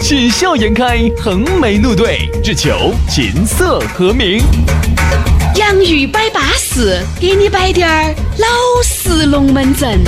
喜笑颜开，横眉怒对，只求琴瑟和鸣。洋芋摆巴士，给你摆点儿老式龙门阵。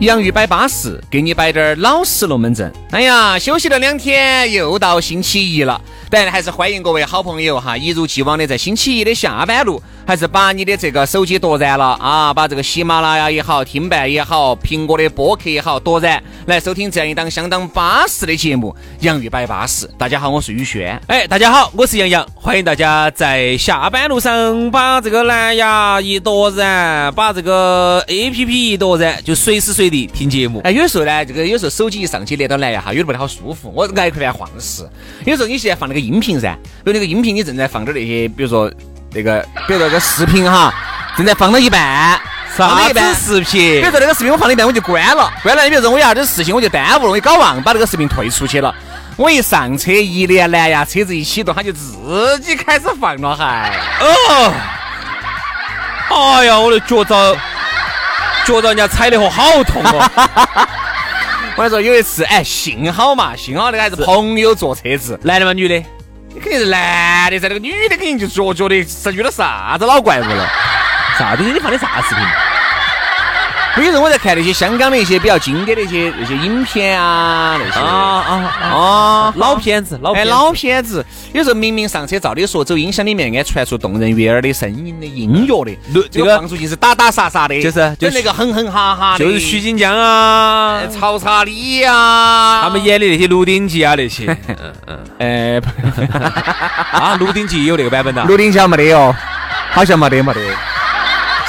洋芋摆巴士，给你摆点儿老式龙门阵。哎呀，休息了两天，又到星期一了。但还是欢迎各位好朋友哈，一如既往的在星期一的下班路，还是把你的这个手机夺燃了啊，把这个喜马拉雅也好，听伴也好，苹果的播客也好，夺燃来收听这样一档相当巴适的节目《洋芋摆巴适》。大家好，我是宇轩。哎，大家好，我是杨洋，欢迎大家在下班路上把这个蓝牙一夺燃，把这个 A P P 一夺燃，就随时随地听节目。哎，有时候呢，这个有时候手机一上去连到蓝牙哈，有点不太好舒服，我挨块晃事。有时候你现在放那个。音频噻，比如那个音频，你正在放着那些，比如说那个，比如说个视频哈，正在放到一半，放到一半视频，比如说那个视频我放到一半我就关了，关了，你比如说我有啥子事情我就耽误了，我搞忘把那个视频退出去了，我一上车一连蓝牙，车子一启动，它就自己开始放了，还。哦，哎呀，我的脚遭，脚遭人家踩的货好痛哦。我跟你说，有一次，哎，幸好嘛，幸好那个还是朋友坐车子，男的吗？女的？你肯定是男的噻，那个女的肯定就觉觉得是遇到啥子老怪物了。啥东西？你放的啥视频？有时候我在看那些香港的一些比较经典的一些那些影片啊，那些啊啊啊老片子，老老片子。有时候明明上车，照理说走音响里面应该传出动人悦耳的声音的音乐的，这个放出去是打打杀杀的，就是就那个哼哼哈哈的，就是徐锦江啊，曹查理啊，他们演的那些《鹿鼎记》啊那些。嗯嗯，哎，啊，《鹿鼎记》有那个版本的，《鹿鼎记》没得哟，好像没得没得。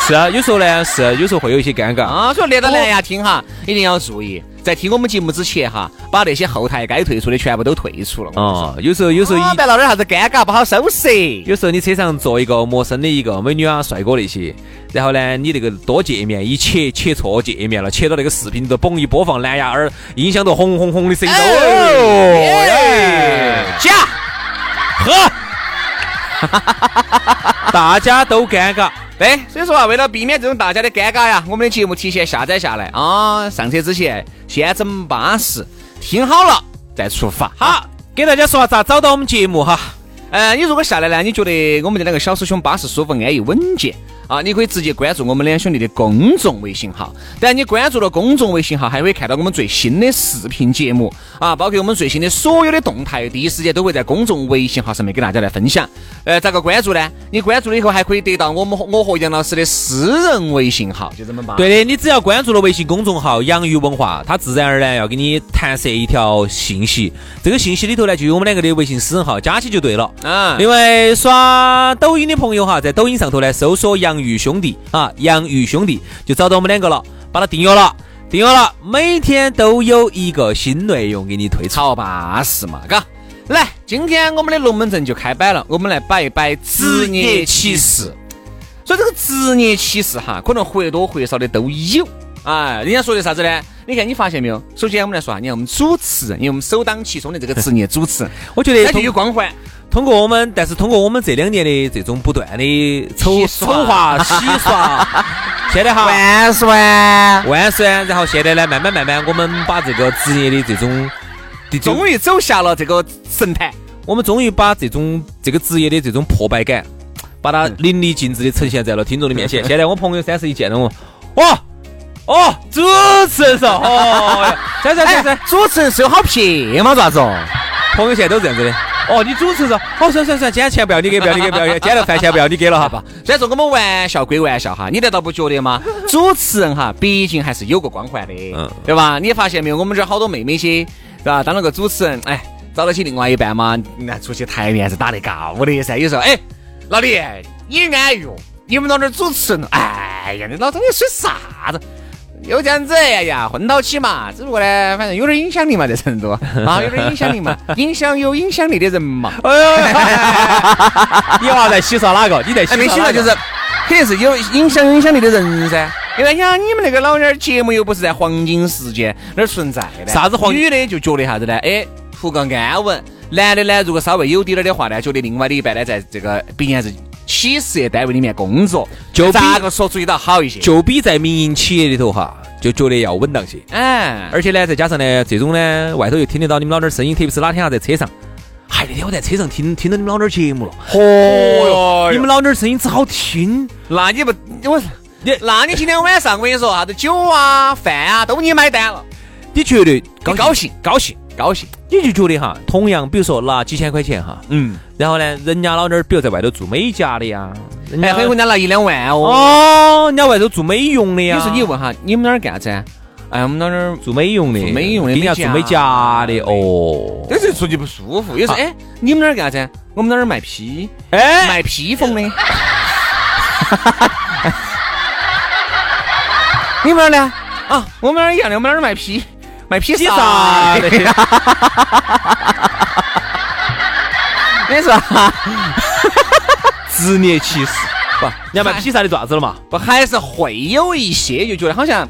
是啊，有时候呢是，有时候会有一些尴尬啊。所以连到蓝牙听哈，一定要注意，在听我们节目之前哈，把那些后台该退出的全部都退出了。哦，有时候有时候一别闹点啥子尴尬不好收拾。有时候你车上坐一个陌生的一个美女啊、帅哥那些，然后呢，你那个多界面一切切错界面了，切到那个视频都嘣一播放，蓝牙耳音响都轰轰轰的声音。哦，假，呵，大家都尴尬。对，所以说啊，为了避免这种大家的尴尬呀，我们的节目提前下载下来啊，上车之前先整巴适，听好了再出发。好，给大家说下咋找到我们节目哈。呃，你如果下来呢，你觉得我们的那个小师兄巴适舒服、安逸、稳健。啊，你可以直接关注我们两兄弟的公众微信号。但你关注了公众微信号，还会看到我们最新的视频节目啊，包括我们最新的所有的动态，第一时间都会在公众微信号上面给大家来分享。呃，咋个关注呢？你关注了以后，还可以得到我们我和杨老师的私人微信号，就这么办。对的，你只要关注了微信公众号“养鱼文化”，它自然而然要给你弹射一条信息。这个信息里头呢，就有我们两个的微信私人号，加起就对了。啊。另外，刷抖音的朋友哈，在抖音上头呢，搜索“杨。鱼兄弟啊，洋芋兄弟就找到我们两个了，把它订阅了，订阅了，每天都有一个新内容给你推，超巴适嘛，嘎！来，今天我们的龙门阵就开摆了，我们来摆一摆职业歧视。所以这个职业歧视哈，可能或多或少的都有。哎，人家说的啥子呢？你看，你发现没有？首先我们来说啊，你看我们主持人，因为我们首当其冲的这个职业主持人，我觉得他就有光环。通过我们，但是通过我们这两年的这种不断的丑丑化、洗刷，现在哈万算万算，然后现在呢，慢慢慢慢，我们把这个职业的这种，终于走下了这个神坛，我们终于把这种这个职业的这种破败感，把它淋漓尽致的呈现在了听众的面前。现在我朋友三十一见到我，哇哦，主持人说，哦，三三三三，主持人是有好撇吗？咋子哦？朋友现在都这样子的。哦，你主持人，好，算算算，今天钱不要你给，不要你给，不要给，今天的饭钱不要你给了，好吧？虽然说我们玩笑归玩笑哈，你难道不觉得吗？主持人哈，毕竟还是有个光环的，嗯，对吧？你发现没有？我们这好多妹妹些，对吧？当了个主持人，哎，找到起另外一半嘛？那出去台面是打得高的噻。有时候，哎，老李，你安逸，你们到那儿主持人，哎呀，你老张你说啥子？又这样子，哎呀，混到起嘛，只不过呢，反正有点影响力嘛，在成都啊，有点影响力嘛，影响有影响力的人嘛。哎呦，你娃在洗刷哪个？你在洗刷就是肯定是有影响有影响力的人噻。因为呀，你们那个老儿节目又不是在黄金时间那儿存在的，啥子黄？女的就觉得啥子呢？哎，图个安稳。男的呢，如果稍微有点儿的话呢，觉得另外的一半呢，在这个毕竟还是企事业单位里面工作，就咋个说注意到好一些，就比在民营企业里头哈，就觉得要稳当些。哎，而且呢，再加上呢，这种呢，外头又听得到你们老点儿声音，特别是哪天啊在车上，嗨，那天我在车上听听到你们老点儿节目了，嚯哟，你们老点儿声音只好听，那你不我你，那你今天晚上我跟你说啥子酒啊饭啊都你买单了，你绝对高高兴高兴。高兴，你就觉得哈，同样，比如说拿几千块钱哈，嗯，然后呢，人家老点儿，比如在外头做美甲的呀，哎，很有人家拿一两万哦，哦，人家外头做美容的呀。你说你问哈，你们那儿干啥子？哎，我们那儿做美容的，做美容的，人家做美甲的哦。有时说句不舒服，有时候哎，你们那儿干啥子？我们那儿卖披，哎，卖披风的。你们那儿呢？啊，我们那儿一样的，我们那儿卖披。卖 披萨的，你说职业歧视不？你要卖披萨的爪子了嘛？不，还是会有一些就觉得好像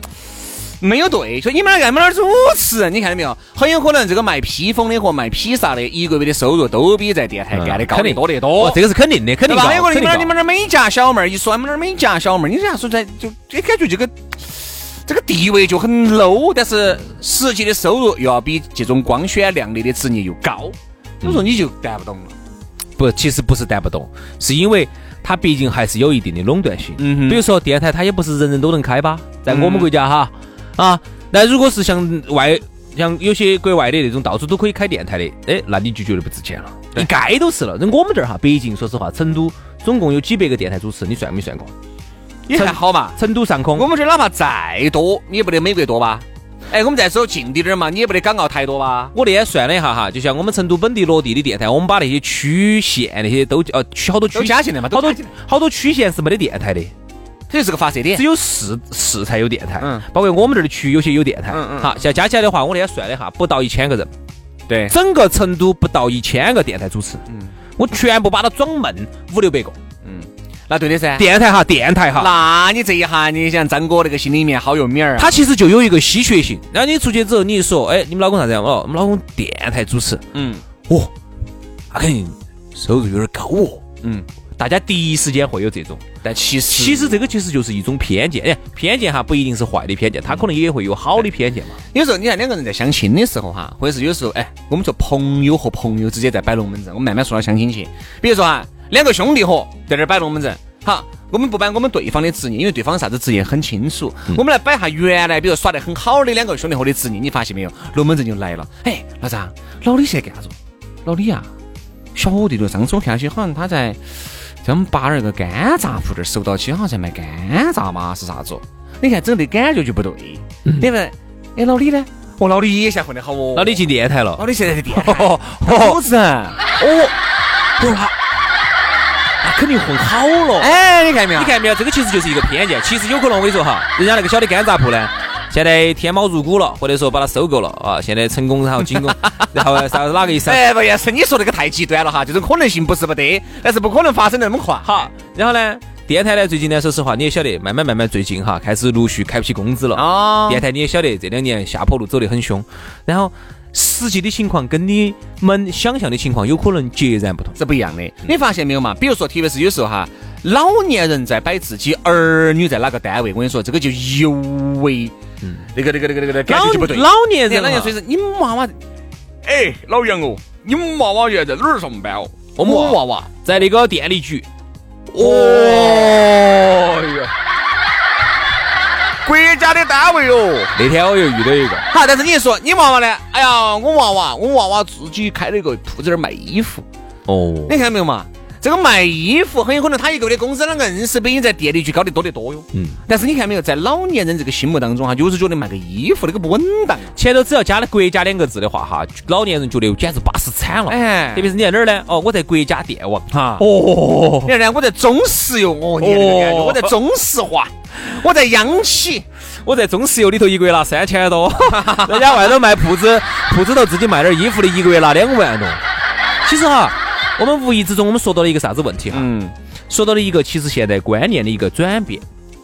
没有对。所以你们那干么那儿主持？你看到没有？很有可能这个卖披风的和卖披萨的一个月的收入都比在电台干的高得多得多。这个是肯定的，肯定高。还有个你们那儿你们那儿美甲小妹儿，一说你们那儿美甲小妹儿，你这样说出来就就感觉这个。这个地位就很 low，但是实际的收入又要比这种光鲜亮丽的职业又高，所以说你就谈不懂了。不，其实不是谈不懂，是因为它毕竟还是有一定的垄断性。嗯比如说电台，它也不是人人都能开吧，在我们国家哈啊。那如果是像外像有些国外的那种到处都可以开电台的，哎，那你就觉得不值钱了。一概都是了。那我们这儿哈，北京，说实话，成都总共有几百个电台主持，你算没算过？也还好嘛，成都上空，我们这哪怕再多，你也不得美国多吧？哎，我们再说近点点嘛，你也不得港澳台多吧？我那天算了一下哈，就像我们成都本地落地的电台，我们把那些区县那些都呃区好多区加进来嘛，好多好多区县是没得电台的，这就是个发射点，只有市市才有电台，嗯，包括我们这儿的区有些有电台，嗯嗯，好，现在加起来的话，我那天算了一下，不到一千个人，对，整个成都不到一千个电台主持，嗯，我全部把它装满五六百个。那对的噻，电台哈，电台哈。那你这一下，你想张哥那个心里面好有米儿。他其实就有一个稀缺性。然后你出去之后，你一说，哎，你们老公啥子样？哦，我们老公电台主持。嗯。哦，那肯定收入有点高哦。嗯。大家第一时间会有这种，但其实其实这个其实就是一种偏见。哎，偏见哈不一定是坏的偏见，他可能也会有好的偏见嘛。有时候你看两个人在相亲的时候哈，或者是有时候哎，我们说朋友和朋友之间在摆龙门阵，我们慢慢说到相亲去。比如说哈。两个兄弟伙在这儿摆龙门阵，好，我们不摆我们对方的职业，因为对方啥子职业很清楚。我们来摆下原来比如耍得很好的两个兄弟伙的职业，你发现没有？龙门阵就来了。哎，老张，老李现在干啥子？老李啊，小弟弟，上次我看起好像他在在我们八儿那个干炸铺这儿收到起，好像在卖干炸嘛，是啥子？你看整的感觉就不对。你们，哎，老李呢？哦，老李也现在混得好哦。老李进电台了。老李现在在电台。好 子哦，他。肯定混好了，哎，你看没有？你看没有？这个其实就是一个偏见。其实有可能我跟你说哈，人家那个小的干杂铺呢，现在天猫入股了，或者说把它收购了啊，现在成功然后进攻，然后啥哪个意思？哎，不也是你说那个太极端了哈，这种可能性不是不得，但是不可能发生那么快。好，然后呢，电台呢最近呢，说实话你也晓得，慢慢慢慢最近哈，开始陆续开不起工资了。哦。电台你也晓得，这两年下坡路走得很凶，然后。实际的情况跟你们想象的情况有可能截然不同，是不一样的。你发现没有嘛？比如说，特别是有时候哈，老年人在摆自己儿女在哪个单位，我跟你说，这个就尤为那个那个那个那个感觉就不对。老年人，老年人，你们娃娃，哎，老杨哦，你们娃娃现在在哪儿上班哦？我们娃娃在那个电力局。哦哟。国家的单位哦，那天我又遇到一个，好，但是你说你娃娃呢？哎呀，我娃娃，我娃娃自己开了一个铺子儿卖衣服。哦，你看到没有嘛？这个卖衣服很有可能他一个月的工资，那个硬是比你在电力局高得多得多哟。嗯。但是你看没有，在老年人这个心目当中哈，就是觉得卖个衣服那个不稳当。前头只要加了“国家”两个字的话哈，老年人觉得简直巴适惨了。哎。特别是你在哪儿呢？哦，我在国家电网哈。哦。你看呢？我在中石油。哦。你看感觉？我在中石化。我在央企。我在中石油里头一个月拿三千多。人家外头卖铺子，铺子头自己卖点衣服的，一个月拿两万多。其实哈。我们无意之中，我们说到了一个啥子问题哈？嗯，说到了一个其实现在观念的一个转变。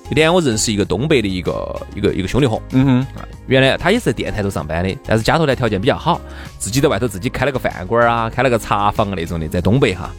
那天我认识一个东北的一个一个一个兄弟伙，嗯哼，原来他也是在电台头上班的，但是家头呢条件比较好，自己在外头自己开了个饭馆啊，开了个茶坊那种的，在东北哈。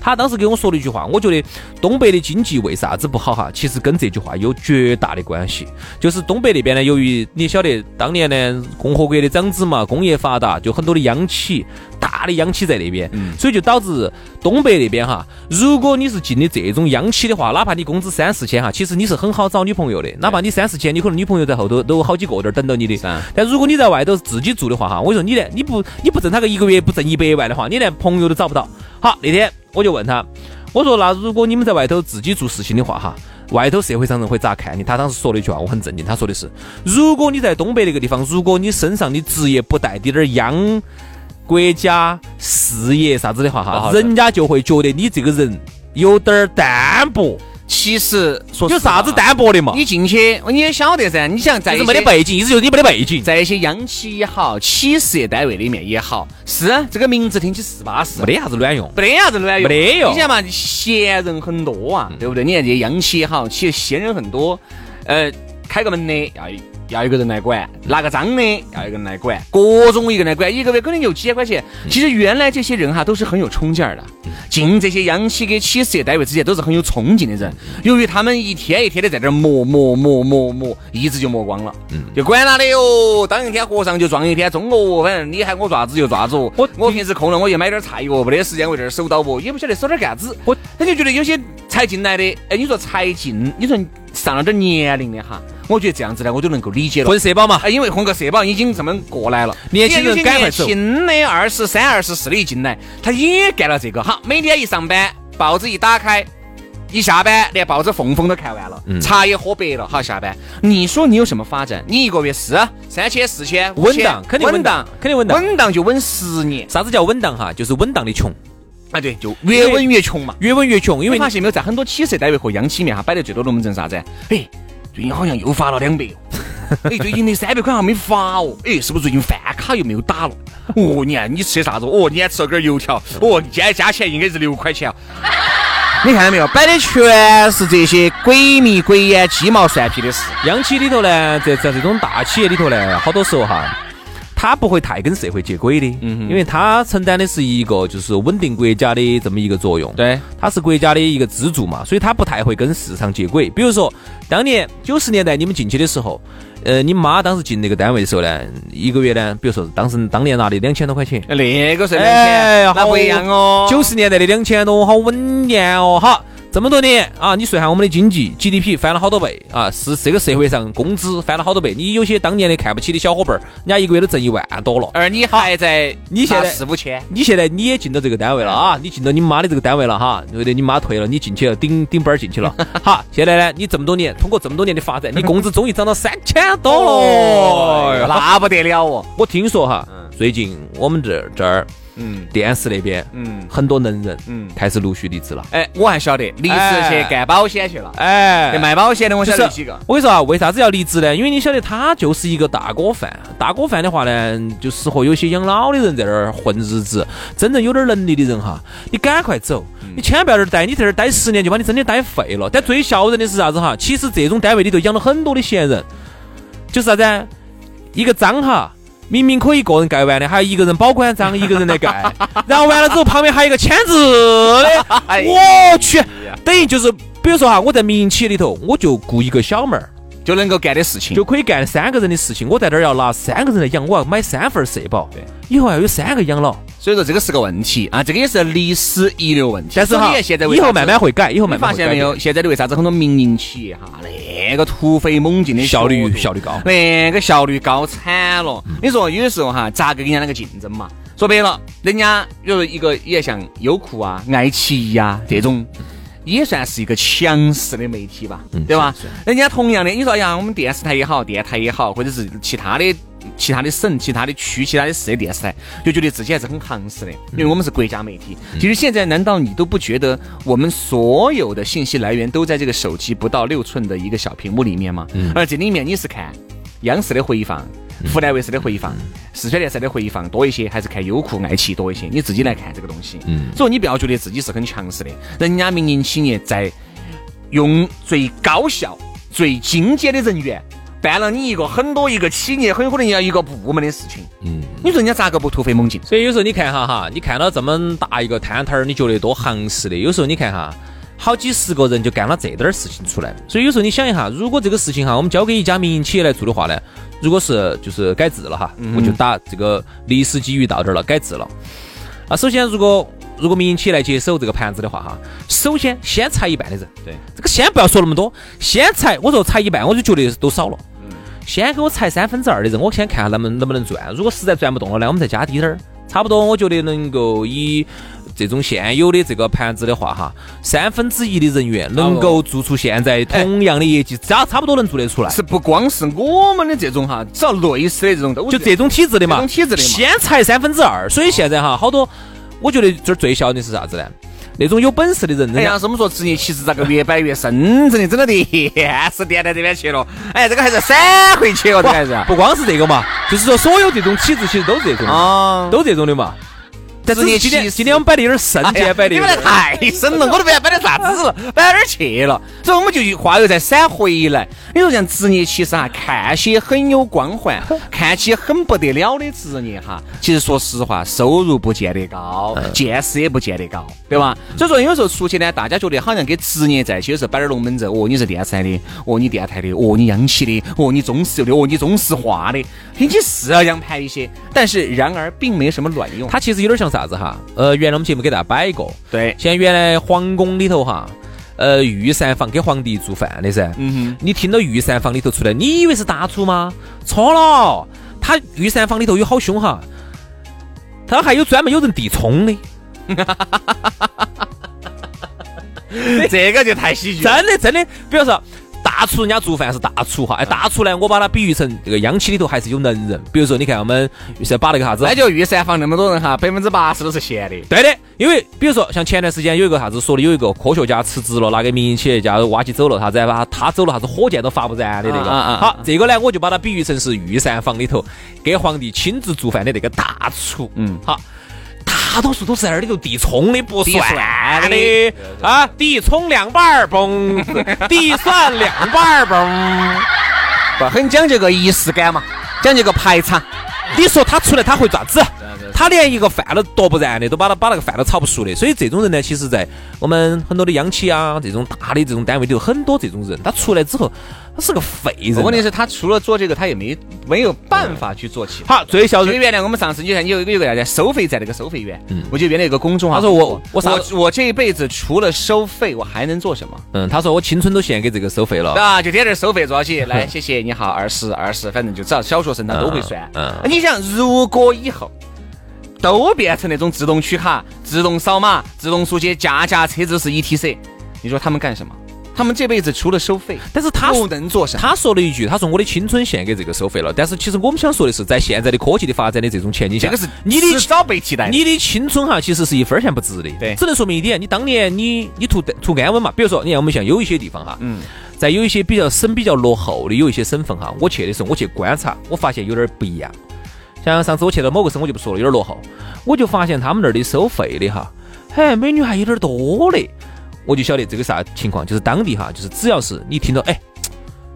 他当时跟我说了一句话，我觉得东北的经济为啥子不好哈？其实跟这句话有绝大的关系，就是东北那边呢，由于你晓得当年呢共和国的长子嘛，工业发达，就很多的央企。大的央企在那边，所以就导致东北那边哈，如果你是进的这种央企的话，哪怕你工资三四千哈，其实你是很好找女朋友的。哪怕你三四千，你可能女朋友在后头都好几个在等到你的。但如果你在外头自己住的话哈，我说你连你不你不挣他个一个月不挣一百万的话，你连朋友都找不到。好，那天我就问他，我说那如果你们在外头自己做事情的话哈，外头社会上人会咋看你？他当时说了一句话，我很震惊。他说的是，如果你在东北那个地方，如果你身上的职业不带滴点儿央。国家事业啥子的话哈，人家就会觉得你这个人有点儿单薄。其实说有啥子单薄的嘛？你进去你也晓得噻。你想在没得背景，意思就是你没得背景。在一些央企也好，企事业单位里面也好，是这个名字听起是巴适，没得啥子卵用，没得啥子卵用，没得用。你想嘛，闲人很多啊，对不对？你看这些央企也好，其实闲人很多。呃，开个门的要。要一个人来管，拿个章的要一个人来管，各种一个人来管，一个月可能有几千块钱。其实原来这些人哈都是很有冲劲儿的，进这些央企跟企事业单位之前都是很有冲劲的人。由于他们一天一天的在这儿磨磨磨磨磨，一直就磨光了，就管他的哟。当一天和尚就撞一天钟哦，反正你喊我爪子就爪子哦。我我平时空了我就买点菜哟，没得时间我这儿守到不，也不晓得守点干子。我他就觉得有些才进来的，哎，你说才进，你说上了点年龄的哈。我觉得这样子呢，我就能够理解了。混社保嘛，因为混个社保已经这么过来了。年轻人赶快走。年轻的二十三、二十四的一进来，他也干了这个。好，每天一上班，报纸一打开，一下班连报纸缝缝都看完了，茶也喝白了。好，下班，你说你有什么发展？你一个月是三千、四千，稳当，肯定稳当，肯定稳当，稳当就稳十年。啥子叫稳当哈？就是稳当的穷。啊，对，就越稳越穷嘛，越稳越穷。因为发现没有，在很多企事业单位和央企里面哈，摆得最多龙门阵啥子？哎。最近好像又发了两百哦，哎，最近那三百块还没发哦，哎，是不是最近饭卡又没有打了？哦，你看你吃的啥子？哦，你还吃了根油条，哦，今天加起来应该是六块钱。你看到没有？摆的全是这些鬼迷鬼眼、鸡毛蒜皮的事。央企里头呢，在在这种大企业里头呢，好多时候哈。他不会太跟社会接轨的，嗯，因为他承担的是一个就是稳定国家的这么一个作用，对，他是国家的一个支柱嘛，所以他不太会跟市场接轨。比如说，当年九十年代你们进去的时候，呃，你妈当时进那个单位的时候呢，一个月呢，比如说当时当年拿的两千多块钱，那个是两千，那不一样哦，九十年代的两千多，好稳健哦，好。这么多年啊，你算下我们的经济 GDP 翻了好多倍啊，是这个社会上工资翻了好多倍。你有些当年的看不起的小伙伴儿，人家一个月都挣一万多了，而你还在你现在四五千，你现在你也进到这个单位了啊，你进到你妈的这个单位了哈，对不对？你妈退了，你进去了，顶顶班儿进去了。好，现在呢，你这么多年通过这么多年的发展，你工资终于涨到三千多了，那不得了哦！我听说哈，最近我们这这儿。嗯，电视那边，嗯，很多能人，嗯，开始陆续离职了。哎，我还晓得离职去干保险去了。哎，卖保险的我晓得几个。我跟你说啊，为啥子要离职呢？因为你晓得他就是一个大锅饭。大锅饭的话呢，就适合有些养老的人在那儿混日子。真正有点能力的人哈，你赶快走，你千万不要在这儿待。你在这儿待十年，就把你真的待废了。但最笑人的是啥子哈？其实这种单位里头养了很多的闲人，就是啥子？一个章哈。明明可以一个人盖完的，还有一个人保管章，一个人来盖，然后完了之后旁边还有一个签字的，我去，等于就是，比如说哈，我在民营企业里头，我就雇一个小妹儿。就能够干的事情，就可以干三个人的事情。我在这儿要拿三个人来养，我要买三份社保。对，以后要有三个养老。所以说这个是个问题啊，这个也是历史遗留问题。但是哈，现在以后慢慢会改，以后慢慢发现没有？现在的为啥子很多民营企业哈，那个突飞猛进的效率效率高，那个效率高惨了。你说有的时候哈，咋个跟人家那个竞争嘛？说白了，人家比如一个也像优酷啊、爱奇艺啊这种，也算是一个强势的媒体吧，对吧？人家同样的，你说呀，我们电视台也好，电台也好，或者是其他的。其他的省、其他的区、其他的市的电视台就觉得自己还是很行势的，因为我们是国家媒体。其实现在难道你都不觉得我们所有的信息来源都在这个手机不到六寸的一个小屏幕里面吗？而这里面你是看央视的回放、湖南卫视的回放、四川电视台的回放多一些，还是看优酷、爱奇艺多一些？你自己来看这个东西。嗯所以你不要觉得自己是很强势的，人家民营企业在用最高效、最精简的人员。办了你一个很多一个企业很可能要一个部门的事情，嗯，你说人家咋个不突飞猛进？所以有时候你看哈哈，你看到这么大一个摊摊儿，你觉得多行势的。有时候你看哈，好几十个人就干了这点儿事情出来。所以有时候你想一下，如果这个事情哈，我们交给一家民营企业来做的话呢，如果是就是改制了哈，我就打这个历史机遇到这儿了，改制了。那首先如果如果民营企业来接手这个盘子的话哈，首先先裁一半的人。对，这个先不要说那么多，先裁，我说裁一半，我就觉得都少了。先给我裁三分之二的人，我先看下能不能能不能赚。如果实在赚不动了呢，我们再加低点儿，差不多我觉得能够以这种现有的这个盘子的话哈，三分之一的人员能够做出现在同样的业绩，差差不多能做得出来。是不光是我们的这种哈，只要类似的这种，就这种体制的嘛，这种体制的嘛，先裁三分之二。所以现在哈，好多，我觉得这儿最小的是啥子呢？那种有本事的人，哎呀，是我们说职业歧视咋个越摆越深，真的真的电视电台这边去了。哎，这个还是闪回去哦，这还是。不光是这个嘛，就是说所有这种体制其实都是这种，啊，都这种的嘛。但是今天今天我们摆的有点深，今天摆的你们太深了，我都不晓得摆的啥子了，摆到哪儿去了？所以我们就话又再闪回来。你说像职业其实哈，看起很有光环，看起很不得了的职业哈，其实说实话，收入不见得高，见识也不见得高，对吧？所以说有时候出去呢，大家觉得好像跟职业在一起的时候摆点龙门阵，哦，你是电视台的，哦，你电台的，哦，你央企的，哦，你中石油的，哦，你中石化的，听起是要洋盘一些，但是然而并没什么卵用。它其实有点像。啥子哈？呃，原来我们节目给大家摆一个，对，现在原来皇宫里头哈，呃，御膳房给皇帝做饭的噻。嗯哼，你听到御膳房里头出来，你以为是大厨吗？错了，他御膳房里头有好凶哈，他还有专门有人递葱的。这个就太喜剧，真的真的，比如说。大厨人家做饭是大厨哈，哎，大厨呢，我把它比喻成这个央企里头还是有能人。比如说，你看我们是把那个啥子，那就御膳房那么多人哈，百分之八十都是闲的。对的，因为比如说像前段时间有一个啥子说的，有一个科学家辞职了，拿给民营企业家挖起走了，啥子把他走了，啥子火箭都发不燃的那个。好，这个呢，我就把它比喻成是御膳房里头给皇帝亲自做饭的那个大厨。嗯，好。大多数都是在那里头递葱的，不算的啊！递葱两瓣儿嘣，递蒜两瓣儿嘣，不很讲究个仪式感嘛，讲究个排场。你说他出来他会咋子？他连一个饭都夺不燃的，都把他把那个饭都炒不熟的。所以这种人呢，其实在我们很多的央企啊，这种大的这种单位里头，很多这种人，他出来之后。他是个废人。问题是，他除了做这个，他也没没有办法去做其他。好，最小最原来我们上次你看，有一个有个啥子收费站那个收费员，嗯，我就原来有个公众号，他说我我我我这一辈子除了收费，我还能做什么？嗯，他说我青春都献给这个收费了。啊，就点点收费抓起？来，谢谢，你好，二十二十，反正就只要小学生他都会算。嗯，你想，如果以后都变成那种自动取卡、自动扫码、自动书记，家家车子是 ETC，你说他们干什么？他们这辈子除了收费，但是他不能做啥？他说了一句：“他说我的青春献给这个收费了。”但是其实我们想说的是，在现在的科技的发展的这种前景下，这个是你的早被替代。你的青春哈，其实是一分钱不值的。对，只能说明一点：你当年你你图图安稳嘛。比如说，你看我们像有一些地方哈，嗯，在有一些比较省比较落后的有一些省份哈，我去的时候我去观察，我发现有点不一样。像上次我去到某个省，我就不说了，有点落后，我就发现他们那儿的收费的哈，嘿，美女还有点多嘞。我就晓得这个啥情况，就是当地哈，就是只要是你听到，哎，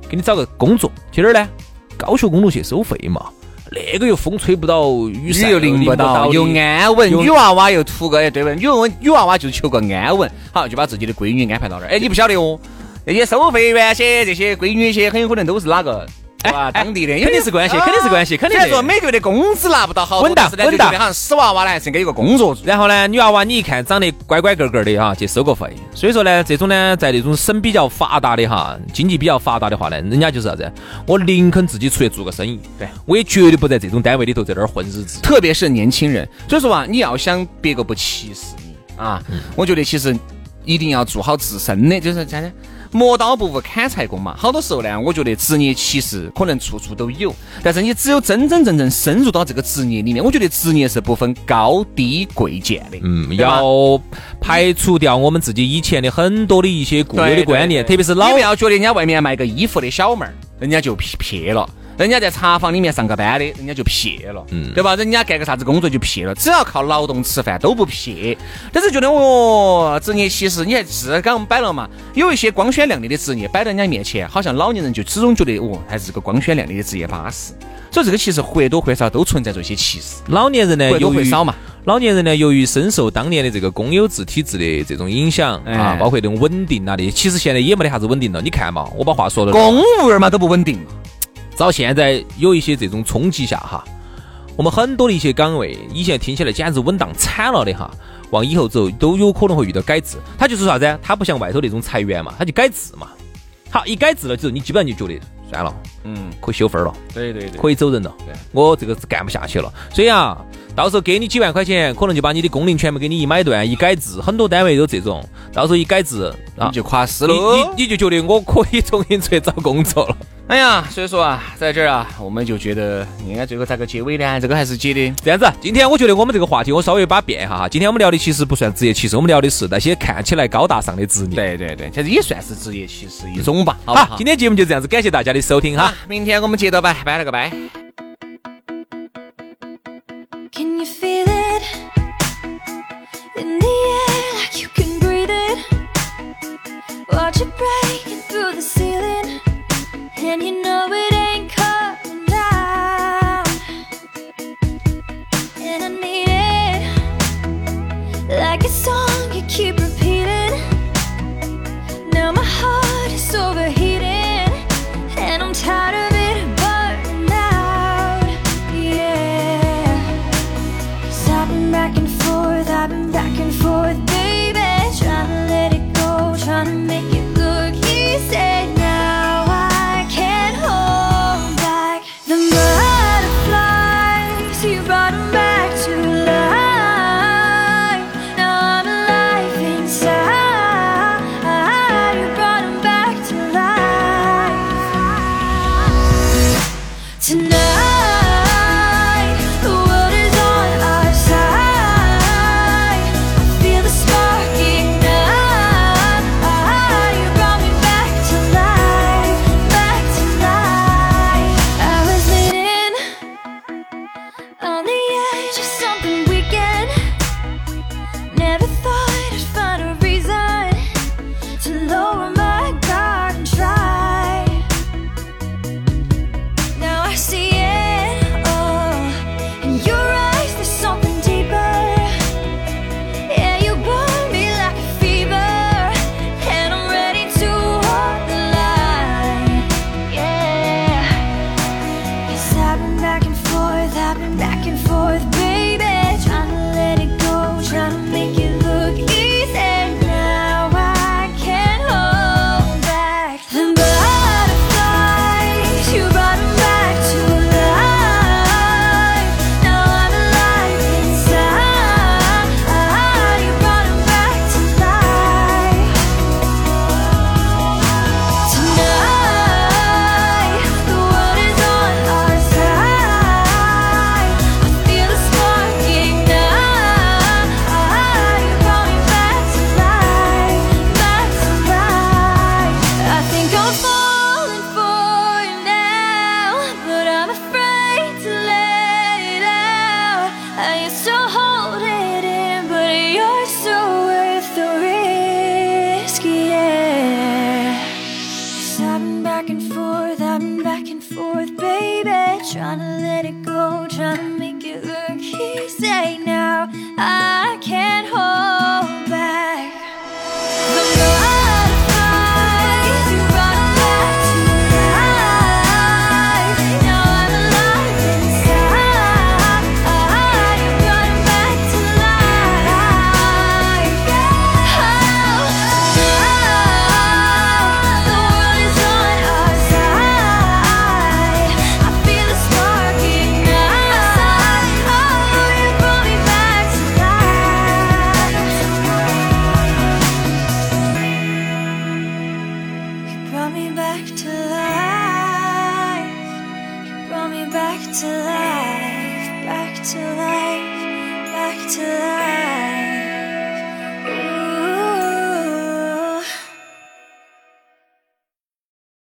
给你找个工作去哪儿呢？高速公路去收费嘛，那个又风吹不到，雨又淋不到，又安稳，女娃娃又图个哎，对不？女娃女娃娃就求个安稳，好就把自己的闺女安排到那儿。哎，你不晓得哦，那些收费员些这些闺女些，很有可能都是哪个吧？当地的肯定是关系，肯定是关系，肯定。虽然说每个月的工资拿不到好多，但是呢，就觉得好像死娃娃呢还是给一个工作。然后呢，女娃娃你一看长得乖乖个个的哈，去收个费。所以说呢，这种呢，在那种省比较发达的哈，经济比较发达的话呢，人家就是啥子？我宁肯自己出去做个生意，对我也绝对不在这种单位里头在那儿混日子。特别是年轻人，所以说啊，你要想别个不歧视你啊，我觉得其实一定要做好自身的，就是啥呢？磨刀不误砍柴工嘛，好多时候呢，我觉得职业歧视可能处处都有，但是你只有真真正正深入到这个职业里面，我觉得职业是不分高低贵贱的。嗯，要排除掉我们自己以前的很多的一些固有的观念，特别是老不要觉得人家外面卖个衣服的小妹儿，人家就撇了。人家在茶坊里面上个班的，人家就撇了，嗯，对吧？人家干个啥子工作就撇了，只要靠劳动吃饭都不撇。但是觉得哦，职业歧视，你还是刚摆了嘛？有一些光鲜亮丽的职业摆在人家面前，好像老年人就始终觉得哦，还是个光鲜亮丽的职业巴适。所以这个其实或多或少都存在着一些歧视。老年人呢，由于少嘛，老年人呢，由于深受当年的这个公有制体制的这种影响啊，包括这种稳定啊的，其实现在也没得啥子稳定了。你看嘛，我把话说了，公务员嘛都不稳定。到现在有一些这种冲击下哈，我们很多的一些岗位，以前听起来简直稳当惨了的哈，往以后走都有可能会遇到改制。他就是啥子？他不像外头那种裁员嘛，他就改制嘛。好，一改制了之后，你基本上就觉得算了，嗯，可以休分了，对对对，可以走人了。我这个是干不下去了。所以啊，到时候给你几万块钱，可能就把你的工龄全部给你一买断，一改制，很多单位都这种。到时候一改制，你就垮死了，你你就觉得我可以重新出去找工作了。哎呀，所以说啊，在这儿啊，我们就觉得应该最后咋个结尾呢？这个还是结的这样子。今天我觉得我们这个话题我稍微把变一下哈。今天我们聊的其实不算职业歧视，我们聊的是那些看起来高大上的职业。对对对，其实也算是职业歧视一种吧。好，今天节目就这样子，感谢大家的收听哈。明天我们接着拜，拜了个拜。